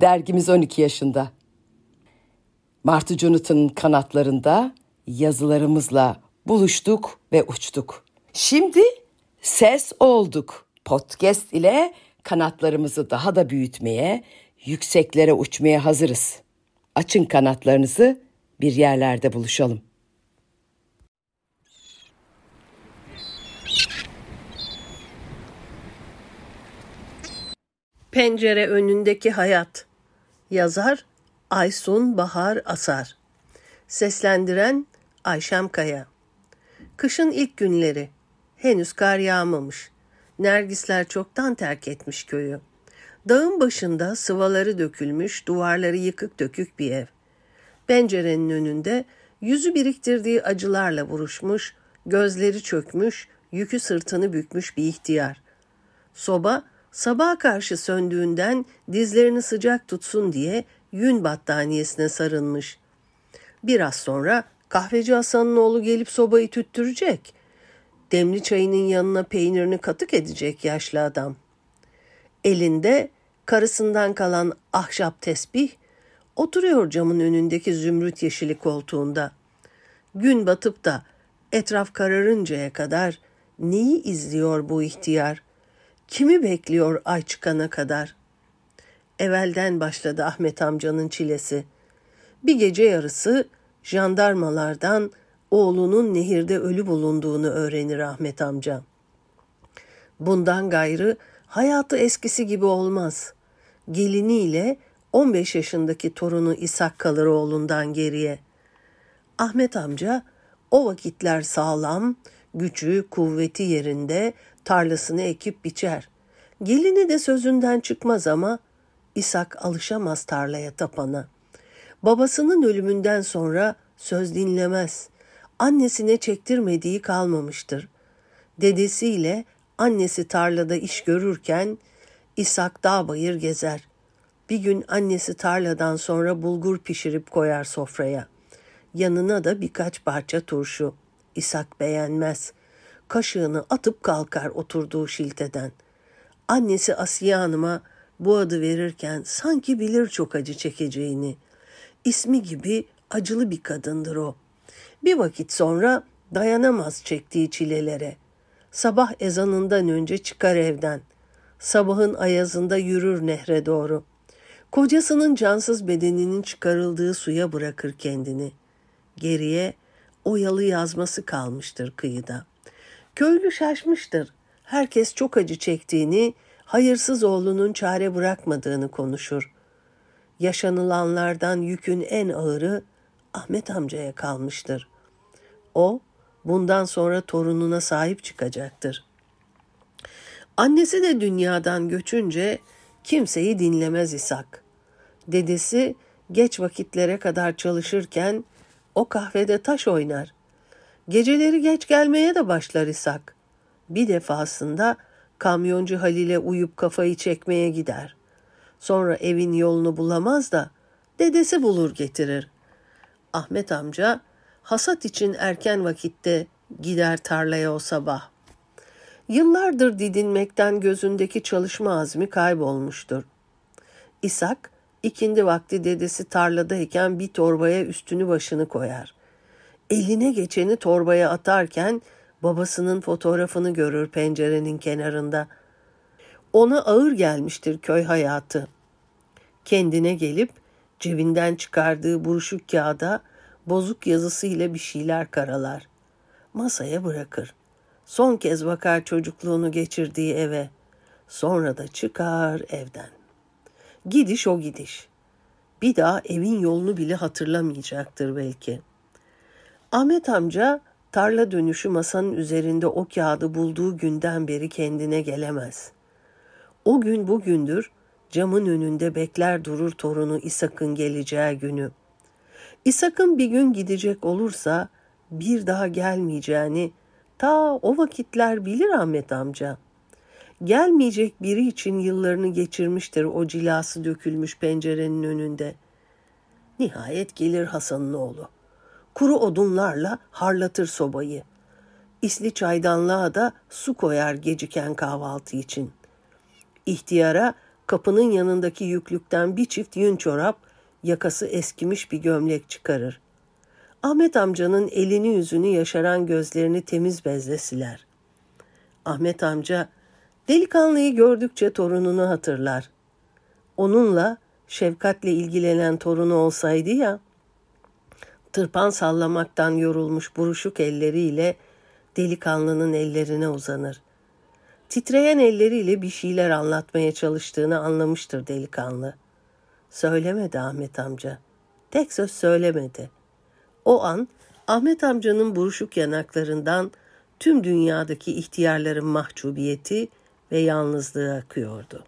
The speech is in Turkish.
Dergimiz 12 yaşında. Martı Jonathan'ın kanatlarında yazılarımızla buluştuk ve uçtuk. Şimdi ses olduk. Podcast ile kanatlarımızı daha da büyütmeye, yükseklere uçmaya hazırız. Açın kanatlarınızı, bir yerlerde buluşalım. Pencere önündeki hayat. Yazar Aysun Bahar Asar. Seslendiren Ayşem Kaya. Kışın ilk günleri. Henüz kar yağmamış. Nergisler çoktan terk etmiş köyü. Dağın başında sıvaları dökülmüş, duvarları yıkık dökük bir ev. Pencerenin önünde yüzü biriktirdiği acılarla vuruşmuş, gözleri çökmüş, yükü sırtını bükmüş bir ihtiyar. Soba sabaha karşı söndüğünden dizlerini sıcak tutsun diye yün battaniyesine sarılmış. Biraz sonra kahveci Hasan'ın oğlu gelip sobayı tüttürecek. Demli çayının yanına peynirini katık edecek yaşlı adam. Elinde karısından kalan ahşap tesbih, oturuyor camın önündeki zümrüt yeşili koltuğunda. Gün batıp da etraf kararıncaya kadar neyi izliyor bu ihtiyar? Kimi bekliyor ay çıkana kadar? Evvelden başladı Ahmet amcanın çilesi. Bir gece yarısı jandarmalardan oğlunun nehirde ölü bulunduğunu öğrenir Ahmet amca. Bundan gayrı hayatı eskisi gibi olmaz. Geliniyle 15 yaşındaki torunu İshak kalır oğlundan geriye. Ahmet amca o vakitler sağlam, gücü, kuvveti yerinde tarlasını ekip biçer. Gelini de sözünden çıkmaz ama İshak alışamaz tarlaya tapana. Babasının ölümünden sonra söz dinlemez. Annesine çektirmediği kalmamıştır. Dedesiyle annesi tarlada iş görürken İshak dağ bayır gezer. Bir gün annesi tarladan sonra bulgur pişirip koyar sofraya. Yanına da birkaç parça turşu. İshak beğenmez. Kaşığını atıp kalkar oturduğu şilteden. Annesi Asiye Hanım'a bu adı verirken sanki bilir çok acı çekeceğini. İsmi gibi acılı bir kadındır o. Bir vakit sonra dayanamaz çektiği çilelere. Sabah ezanından önce çıkar evden. Sabahın ayazında yürür nehre doğru. Kocasının cansız bedeninin çıkarıldığı suya bırakır kendini. Geriye oyalı yazması kalmıştır kıyıda. Köylü şaşmıştır. Herkes çok acı çektiğini, hayırsız oğlunun çare bırakmadığını konuşur. Yaşanılanlardan yükün en ağırı Ahmet amcaya kalmıştır. O bundan sonra torununa sahip çıkacaktır. Annesi de dünyadan göçünce kimseyi dinlemez İshak. Dedesi geç vakitlere kadar çalışırken o kahvede taş oynar. Geceleri geç gelmeye de başlar İshak. Bir defasında kamyoncu Halil'e uyup kafayı çekmeye gider. Sonra evin yolunu bulamaz da dedesi bulur getirir. Ahmet amca hasat için erken vakitte gider tarlaya o sabah. Yıllardır didinmekten gözündeki çalışma azmi kaybolmuştur. İshak ikindi vakti dedesi tarladayken bir torbaya üstünü başını koyar. Eline geçeni torbaya atarken babasının fotoğrafını görür pencerenin kenarında. Ona ağır gelmiştir köy hayatı. Kendine gelip cebinden çıkardığı buruşuk kağıda bozuk yazısıyla bir şeyler karalar. Masaya bırakır. Son kez bakar çocukluğunu geçirdiği eve. Sonra da çıkar evden. Gidiş o gidiş. Bir daha evin yolunu bile hatırlamayacaktır belki. Ahmet amca tarla dönüşü masanın üzerinde o kağıdı bulduğu günden beri kendine gelemez. O gün bugündür camın önünde bekler durur torunu İshak'ın geleceği günü. İshak'ın bir gün gidecek olursa bir daha gelmeyeceğini ta o vakitler bilir Ahmet amca. Gelmeyecek biri için yıllarını geçirmiştir o cilası dökülmüş pencerenin önünde. Nihayet gelir Hasan'ın oğlu. Kuru odunlarla harlatır sobayı. İsli çaydanlığa da su koyar geciken kahvaltı için. İhtiyara kapının yanındaki yüklükten bir çift yün çorap, yakası eskimiş bir gömlek çıkarır. Ahmet amcanın elini yüzünü yaşaran gözlerini temiz bezle siler. Ahmet amca delikanlıyı gördükçe torununu hatırlar. Onunla şefkatle ilgilenen torunu olsaydı ya, tırpan sallamaktan yorulmuş buruşuk elleriyle delikanlının ellerine uzanır. Titreyen elleriyle bir şeyler anlatmaya çalıştığını anlamıştır delikanlı. Söylemedi Ahmet amca. Tek söz söylemedi. O an Ahmet amcanın buruşuk yanaklarından tüm dünyadaki ihtiyarların mahcubiyeti ve yalnızlığı akıyordu.